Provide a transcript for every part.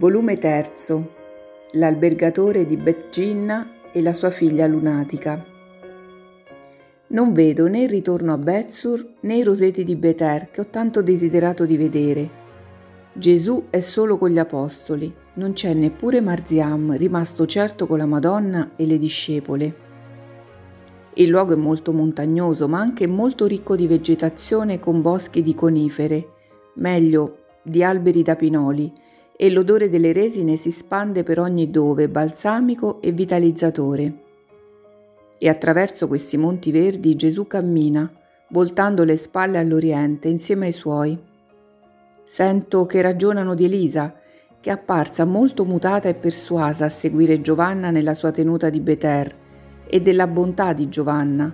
Volume terzo. L'albergatore di Bet Ginna e la sua figlia lunatica. Non vedo né il ritorno a Betsur né i roseti di Beter che ho tanto desiderato di vedere. Gesù è solo con gli apostoli, non c'è neppure Marziam rimasto certo con la Madonna e le discepole. Il luogo è molto montagnoso, ma anche molto ricco di vegetazione con boschi di conifere, meglio di alberi da pinoli, e l'odore delle resine si spande per ogni dove, balsamico e vitalizzatore. E attraverso questi monti verdi Gesù cammina, voltando le spalle all'Oriente insieme ai suoi. Sento che ragionano di Elisa, che è apparsa molto mutata e persuasa a seguire Giovanna nella sua tenuta di Beter, e della bontà di Giovanna,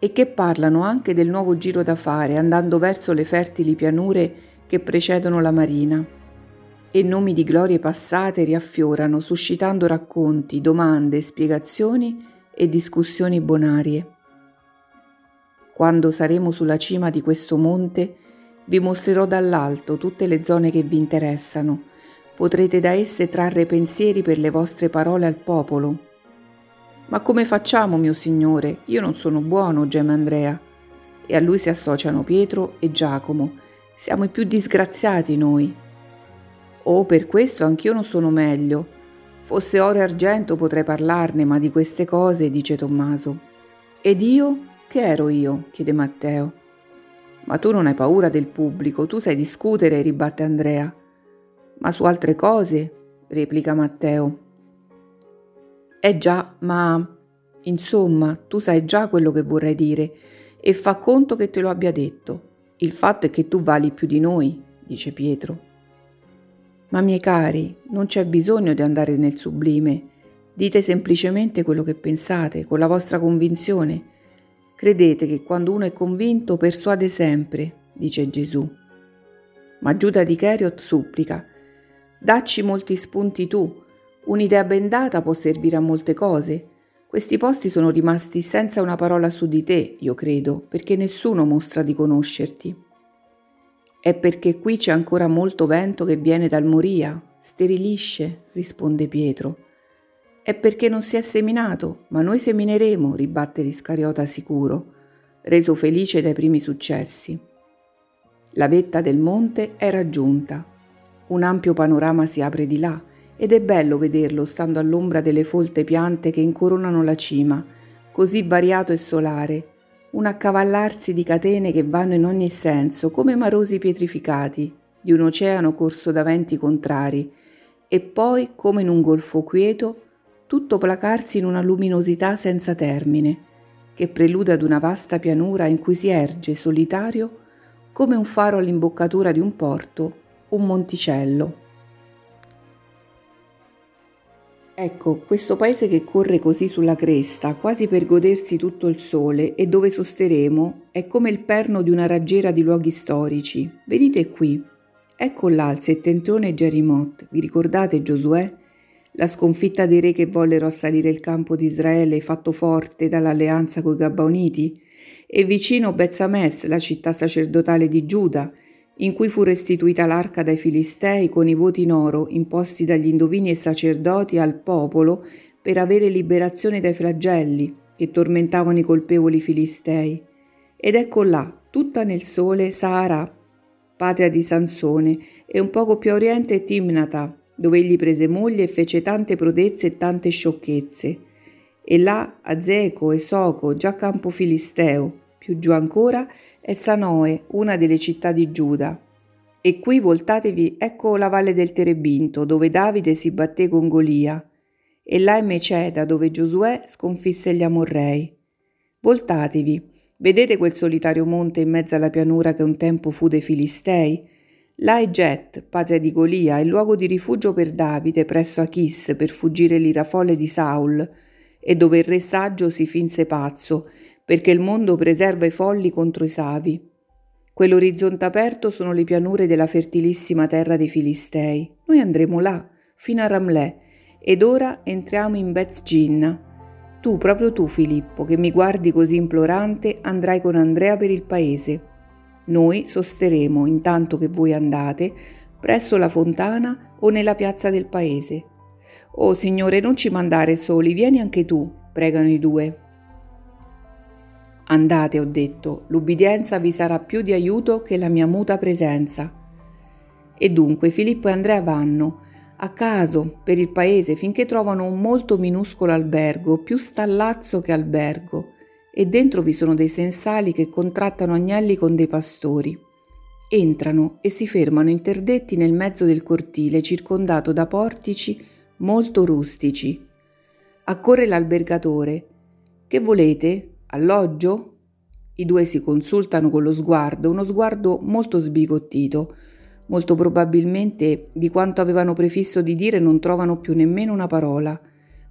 e che parlano anche del nuovo giro da fare andando verso le fertili pianure che precedono la marina. E nomi di glorie passate riaffiorano, suscitando racconti, domande, spiegazioni e discussioni bonarie. Quando saremo sulla cima di questo monte, vi mostrerò dall'alto tutte le zone che vi interessano. Potrete da esse trarre pensieri per le vostre parole al popolo ma come facciamo, mio signore? Io non sono buono, geme Andrea. E a lui si associano Pietro e Giacomo. Siamo i più disgraziati noi. Oh, per questo anch'io non sono meglio. Fosse oro e argento potrei parlarne, ma di queste cose, dice Tommaso. Ed io? Che ero io? chiede Matteo. Ma tu non hai paura del pubblico, tu sai discutere, ribatte Andrea. Ma su altre cose, replica Matteo. Eh già, ma... Insomma, tu sai già quello che vorrei dire e fa conto che te lo abbia detto. Il fatto è che tu vali più di noi, dice Pietro. Ma miei cari, non c'è bisogno di andare nel sublime. Dite semplicemente quello che pensate, con la vostra convinzione. Credete che quando uno è convinto persuade sempre, dice Gesù. Ma Giuda di Cheriot supplica, dacci molti spunti tu, Un'idea bendata può servire a molte cose. Questi posti sono rimasti senza una parola su di te, io credo, perché nessuno mostra di conoscerti. È perché qui c'è ancora molto vento che viene dal Moria, sterilisce, risponde Pietro. È perché non si è seminato, ma noi semineremo, ribatte l'Iscariota sicuro, reso felice dai primi successi. La vetta del monte è raggiunta. Un ampio panorama si apre di là ed è bello vederlo stando all'ombra delle folte piante che incoronano la cima, così variato e solare, un accavallarsi di catene che vanno in ogni senso, come marosi pietrificati, di un oceano corso da venti contrari, e poi, come in un golfo quieto, tutto placarsi in una luminosità senza termine, che prelude ad una vasta pianura in cui si erge, solitario, come un faro all'imboccatura di un porto, un monticello. Ecco, questo paese che corre così sulla cresta, quasi per godersi tutto il sole e dove sosteremo, è come il perno di una raggiera di luoghi storici. Venite qui. Ecco là il settentone Gerimot. Vi ricordate Giosuè? La sconfitta dei re che vollero assalire il campo di Israele fatto forte dall'alleanza coi Gabbaoniti? E vicino Bezzames, la città sacerdotale di Giuda, in cui fu restituita l'arca dai Filistei con i voti in oro imposti dagli indovini e sacerdoti al popolo per avere liberazione dai flagelli che tormentavano i colpevoli Filistei. Ed ecco là, tutta nel sole, Sahara, patria di Sansone, e un poco più a oriente Timnata, dove egli prese moglie e fece tante prodezze e tante sciocchezze. E là Azeco e Soco, già campo filisteo, più giù ancora è Sanoe, una delle città di Giuda. E qui voltatevi, ecco la valle del Terebinto, dove Davide si batté con Golia, e là è Meceda, dove Giosuè sconfisse gli Amorrei. Voltatevi, vedete quel solitario monte in mezzo alla pianura che un tempo fu dei Filistei? Là è Get, patria di Golia, il luogo di rifugio per Davide presso Achis per fuggire l'irafolle di Saul, e dove il re saggio si finse pazzo perché il mondo preserva i folli contro i savi. Quell'orizzonte aperto sono le pianure della fertilissima terra dei Filistei. Noi andremo là, fino a Ramlè, ed ora entriamo in Beth Ginna. Tu, proprio tu, Filippo, che mi guardi così implorante, andrai con Andrea per il paese. Noi sosteremo, intanto che voi andate, presso la fontana o nella piazza del paese. Oh Signore, non ci mandare soli, vieni anche tu, pregano i due. Andate, ho detto, l'ubbidienza vi sarà più di aiuto che la mia muta presenza. E dunque Filippo e Andrea vanno, a caso, per il paese, finché trovano un molto minuscolo albergo, più stallazzo che albergo, e dentro vi sono dei sensali che contrattano agnelli con dei pastori. Entrano e si fermano interdetti nel mezzo del cortile, circondato da portici molto rustici. Accorre l'albergatore. Che volete? Alloggio? I due si consultano con lo sguardo, uno sguardo molto sbigottito. Molto probabilmente di quanto avevano prefisso di dire non trovano più nemmeno una parola.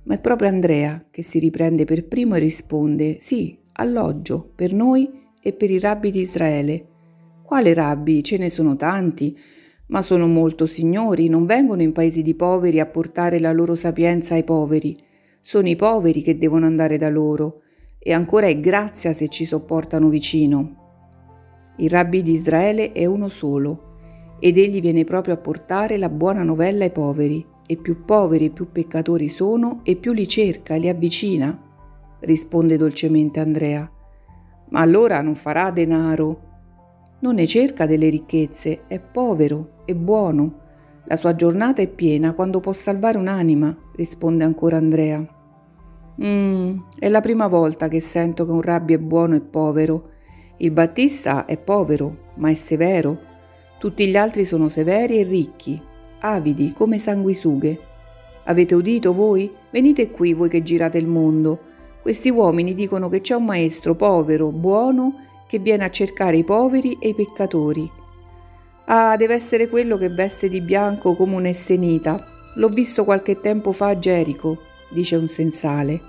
Ma è proprio Andrea che si riprende per primo e risponde: Sì, alloggio, per noi e per i rabbi di Israele. Quale rabbi? Ce ne sono tanti, ma sono molto signori, non vengono in paesi di poveri a portare la loro sapienza ai poveri. Sono i poveri che devono andare da loro e ancora è grazia se ci sopportano vicino. Il rabbi di Israele è uno solo ed egli viene proprio a portare la buona novella ai poveri e più poveri e più peccatori sono e più li cerca, li avvicina, risponde dolcemente Andrea. Ma allora non farà denaro. Non ne cerca delle ricchezze, è povero, è buono. La sua giornata è piena quando può salvare un'anima, risponde ancora Andrea. Mm, è la prima volta che sento che un rabbi è buono e povero. Il Battista è povero, ma è severo. Tutti gli altri sono severi e ricchi, avidi come sanguisughe. Avete udito voi? Venite qui voi che girate il mondo. Questi uomini dicono che c'è un maestro povero, buono, che viene a cercare i poveri e i peccatori. Ah, deve essere quello che veste di bianco come un'essenita. L'ho visto qualche tempo fa a Gerico dice un sensale.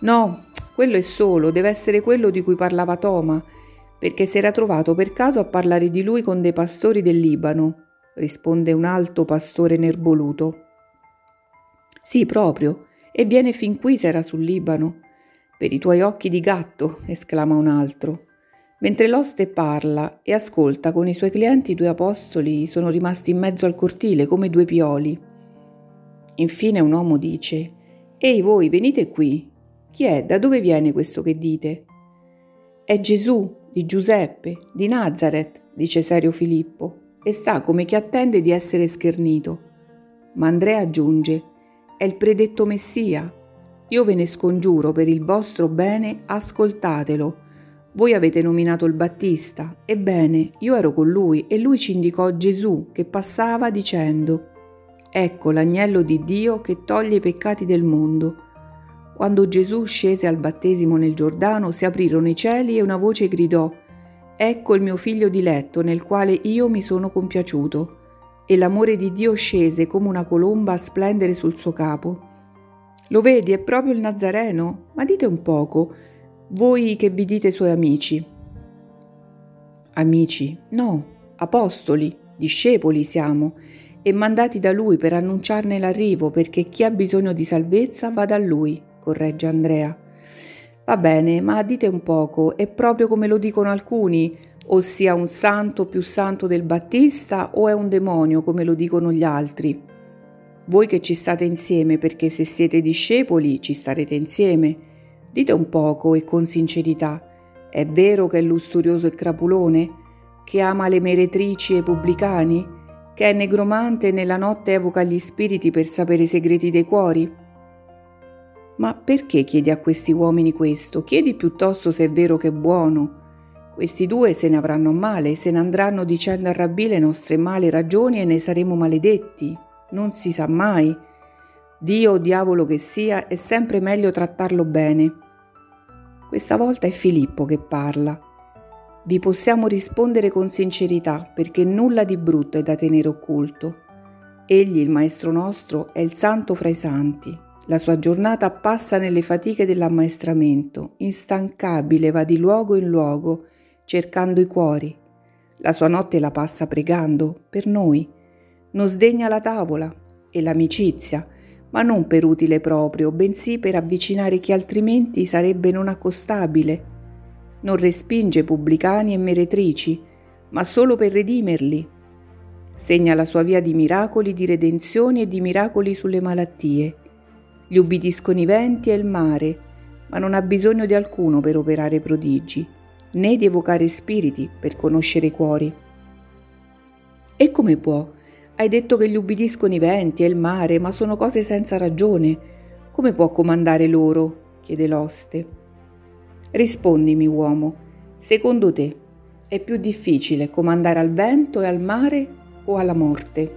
No, quello è solo, deve essere quello di cui parlava Toma, perché si era trovato per caso a parlare di lui con dei pastori del Libano, risponde un alto pastore nervoluto. Sì, proprio, e viene fin qui se era sul Libano. Per i tuoi occhi di gatto, esclama un altro. Mentre l'oste parla e ascolta con i suoi clienti, i due apostoli sono rimasti in mezzo al cortile come due pioli. Infine un uomo dice: Ehi voi, venite qui. Chi è? Da dove viene questo che dite? È Gesù, di Giuseppe, di Nazareth, dice serio Filippo, e sta come chi attende di essere schernito. Ma Andrea aggiunge, è il predetto Messia. Io ve ne scongiuro per il vostro bene, ascoltatelo. Voi avete nominato il Battista. Ebbene, io ero con lui e lui ci indicò Gesù che passava dicendo, Ecco l'agnello di Dio che toglie i peccati del mondo. Quando Gesù scese al battesimo nel Giordano si aprirono i cieli e una voce gridò, Ecco il mio figlio diletto nel quale io mi sono compiaciuto. E l'amore di Dio scese come una colomba a splendere sul suo capo. Lo vedi, è proprio il Nazareno? Ma dite un poco, voi che vi dite suoi amici. Amici? No, apostoli, discepoli siamo e mandati da lui per annunciarne l'arrivo, perché chi ha bisogno di salvezza va da lui, corregge Andrea. Va bene, ma dite un poco, è proprio come lo dicono alcuni, ossia un santo più santo del Battista o è un demonio come lo dicono gli altri? Voi che ci state insieme, perché se siete discepoli ci starete insieme. Dite un poco e con sincerità, è vero che è lusturioso e crapulone? Che ama le meretrici e i pubblicani? Che è negromante e nella notte evoca gli spiriti per sapere i segreti dei cuori? Ma perché chiedi a questi uomini questo? Chiedi piuttosto se è vero che è buono. Questi due se ne avranno male, se ne andranno dicendo a Rabbì le nostre male ragioni e ne saremo maledetti. Non si sa mai. Dio o diavolo che sia, è sempre meglio trattarlo bene. Questa volta è Filippo che parla vi possiamo rispondere con sincerità perché nulla di brutto è da tenere occulto. Egli, il Maestro nostro, è il santo fra i santi. La sua giornata passa nelle fatiche dell'ammaestramento, instancabile va di luogo in luogo, cercando i cuori. La sua notte la passa pregando per noi. Non sdegna la tavola e l'amicizia, ma non per utile proprio, bensì per avvicinare chi altrimenti sarebbe non accostabile non respinge pubblicani e meretrici, ma solo per redimerli. segna la sua via di miracoli, di redenzioni e di miracoli sulle malattie. Gli ubbidiscono i venti e il mare, ma non ha bisogno di alcuno per operare prodigi, né di evocare spiriti per conoscere i cuori. E come può? Hai detto che gli ubbidiscono i venti e il mare, ma sono cose senza ragione. Come può comandare loro? chiede l'oste. Rispondimi, uomo, secondo te è più difficile comandare al vento e al mare o alla morte?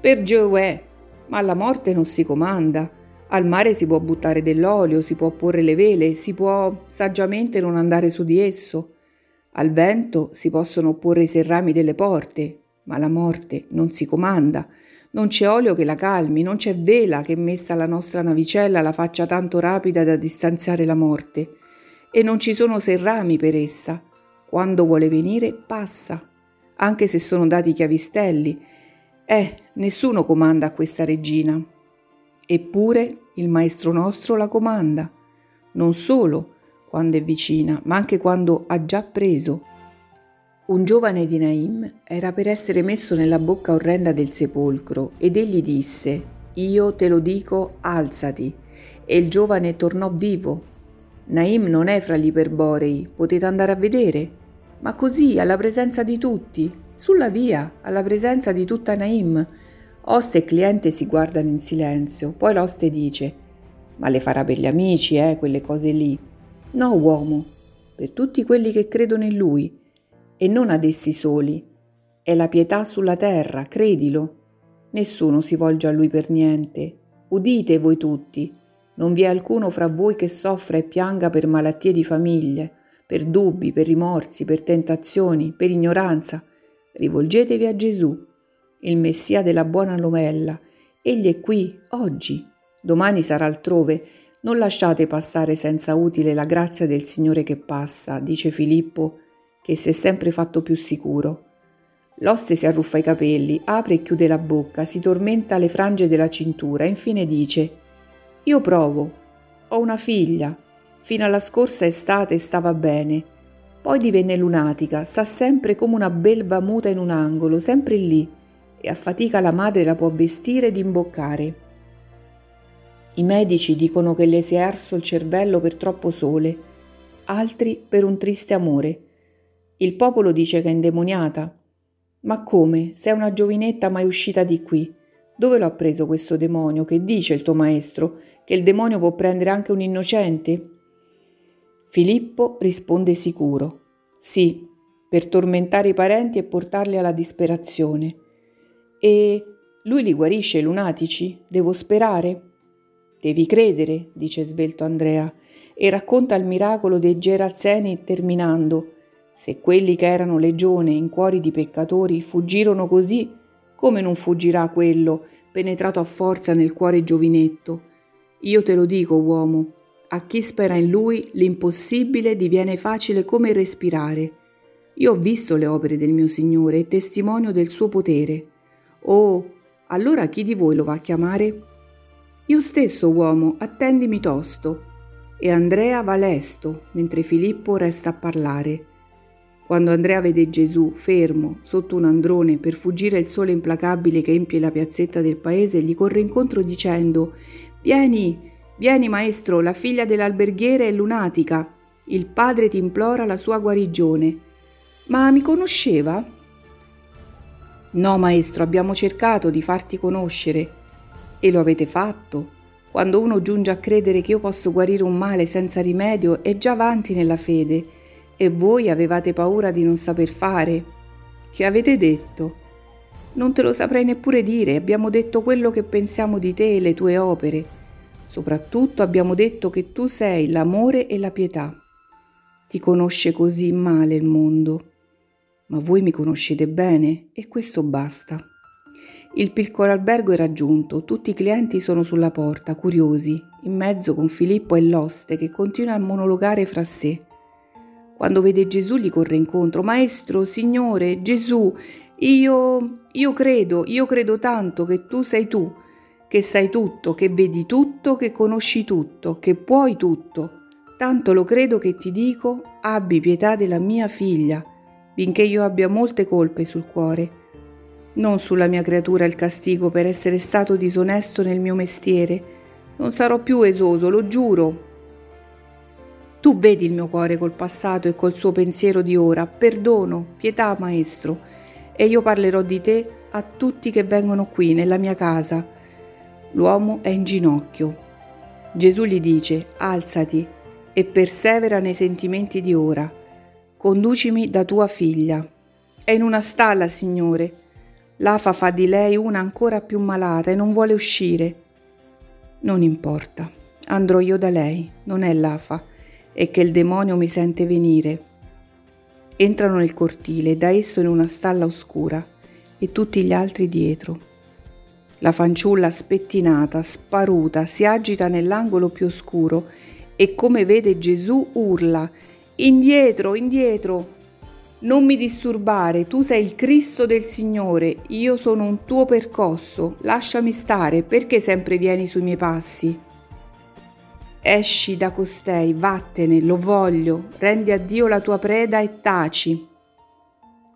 Per Giove, ma alla morte non si comanda. Al mare si può buttare dell'olio, si può porre le vele, si può saggiamente non andare su di esso. Al vento si possono opporre i serrami delle porte, ma la morte non si comanda. Non c'è olio che la calmi, non c'è vela che messa alla nostra navicella la faccia tanto rapida da distanziare la morte. E non ci sono serrami per essa. Quando vuole venire, passa, anche se sono dati chiavistelli. Eh, nessuno comanda a questa regina. Eppure il Maestro nostro la comanda, non solo quando è vicina, ma anche quando ha già preso. Un giovane di Naim era per essere messo nella bocca orrenda del sepolcro ed egli disse, Io te lo dico, alzati. E il giovane tornò vivo. Naim non è fra gli iperborei, potete andare a vedere. Ma così, alla presenza di tutti, sulla via, alla presenza di tutta Naim, Oste e cliente si guardano in silenzio, poi l'oste dice: Ma le farà per gli amici, eh, quelle cose lì. No, uomo, per tutti quelli che credono in lui, e non ad essi soli. È la pietà sulla terra, credilo. Nessuno si volge a lui per niente. Udite voi tutti, non vi è alcuno fra voi che soffra e pianga per malattie di famiglie, per dubbi, per rimorsi, per tentazioni, per ignoranza. Rivolgetevi a Gesù il Messia della buona novella. Egli è qui, oggi, domani sarà altrove. Non lasciate passare senza utile la grazia del Signore che passa, dice Filippo, che si è sempre fatto più sicuro. L'oste si arruffa i capelli, apre e chiude la bocca, si tormenta le frange della cintura infine dice Io provo, ho una figlia, fino alla scorsa estate stava bene, poi divenne lunatica, sta sempre come una belva muta in un angolo, sempre lì, e a fatica la madre la può vestire ed imboccare. I medici dicono che le si è arso il cervello per troppo sole, altri per un triste amore. Il popolo dice che è indemoniata. Ma come? Sei una giovinetta mai uscita di qui. Dove l'ha preso questo demonio? Che dice il tuo maestro? Che il demonio può prendere anche un innocente? Filippo risponde sicuro. Sì, per tormentare i parenti e portarli alla disperazione. E lui li guarisce i lunatici? Devo sperare? Devi credere, dice svelto Andrea, e racconta il miracolo dei Gerazzeni terminando. Se quelli che erano legione in cuori di peccatori fuggirono così, come non fuggirà quello penetrato a forza nel cuore giovinetto? Io te lo dico, uomo, a chi spera in lui l'impossibile diviene facile come respirare. Io ho visto le opere del mio Signore e testimonio del suo potere. Oh, allora chi di voi lo va a chiamare? Io stesso, uomo, attendimi tosto. E Andrea va lesto, mentre Filippo resta a parlare. Quando Andrea vede Gesù fermo sotto un androne per fuggire il sole implacabile che empie la piazzetta del paese, gli corre incontro dicendo Vieni, vieni maestro, la figlia dell'alberghiere è lunatica. Il padre ti implora la sua guarigione. Ma mi conosceva? No, maestro, abbiamo cercato di farti conoscere. E lo avete fatto. Quando uno giunge a credere che io posso guarire un male senza rimedio, è già avanti nella fede. E voi avevate paura di non saper fare. Che avete detto? Non te lo saprei neppure dire, abbiamo detto quello che pensiamo di te e le tue opere. Soprattutto abbiamo detto che tu sei l'amore e la pietà. Ti conosce così male il mondo ma voi mi conoscete bene e questo basta. Il piccolo albergo è raggiunto, tutti i clienti sono sulla porta, curiosi, in mezzo con Filippo e l'oste che continua a monologare fra sé. Quando vede Gesù gli corre incontro, Maestro, Signore, Gesù, io, io credo, io credo tanto che tu sei tu, che sai tutto, che vedi tutto, che conosci tutto, che puoi tutto. Tanto lo credo che ti dico, abbi pietà della mia figlia, benché io abbia molte colpe sul cuore. Non sulla mia creatura il castigo per essere stato disonesto nel mio mestiere. Non sarò più esoso, lo giuro. Tu vedi il mio cuore col passato e col suo pensiero di ora. Perdono, pietà, maestro, e io parlerò di te a tutti che vengono qui nella mia casa. L'uomo è in ginocchio. Gesù gli dice, alzati e persevera nei sentimenti di ora. Conducimi da tua figlia. È in una stalla, Signore. L'afa fa di lei una ancora più malata e non vuole uscire. Non importa, andrò io da lei, non è l'afa, è che il demonio mi sente venire. Entrano nel cortile, da esso in una stalla oscura, e tutti gli altri dietro. La fanciulla spettinata, sparuta, si agita nell'angolo più oscuro e come vede Gesù urla Indietro, indietro! Non mi disturbare, tu sei il Cristo del Signore, io sono un tuo percosso, lasciami stare, perché sempre vieni sui miei passi? Esci da costei, vattene, lo voglio, rendi a Dio la tua preda e taci.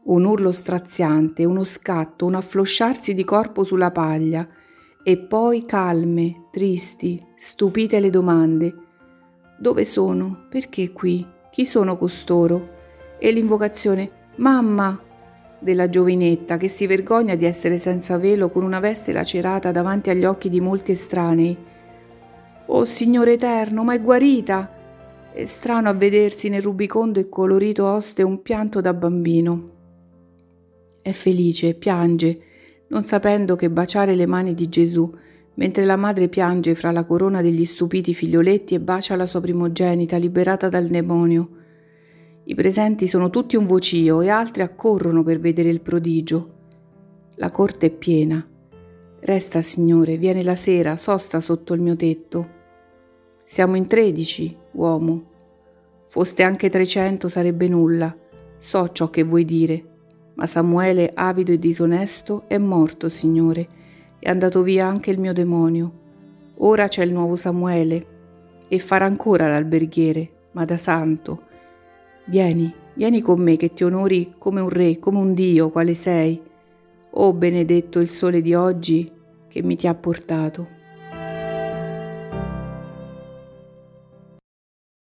Un urlo straziante, uno scatto, un afflosciarsi di corpo sulla paglia, e poi calme, tristi, stupite le domande. Dove sono? Perché qui? Chi sono costoro? E l'invocazione Mamma della giovinetta che si vergogna di essere senza velo con una veste lacerata davanti agli occhi di molti estranei. Oh Signore eterno, ma è guarita! È strano a vedersi nel rubicondo e colorito oste un pianto da bambino. È felice, piange, non sapendo che baciare le mani di Gesù, mentre la madre piange fra la corona degli stupiti figlioletti e bacia la sua primogenita liberata dal demonio. I presenti sono tutti un vocio e altri accorrono per vedere il prodigio. La corte è piena. Resta, Signore, viene la sera, sosta sotto il mio tetto. Siamo in tredici, uomo. Foste anche trecento sarebbe nulla. So ciò che vuoi dire ma Samuele, avido e disonesto, è morto, Signore, è andato via anche il mio demonio. Ora c'è il nuovo Samuele e farà ancora l'alberghiere, ma da santo. Vieni, vieni con me che ti onori come un re, come un Dio, quale sei. Oh benedetto il sole di oggi che mi ti ha portato.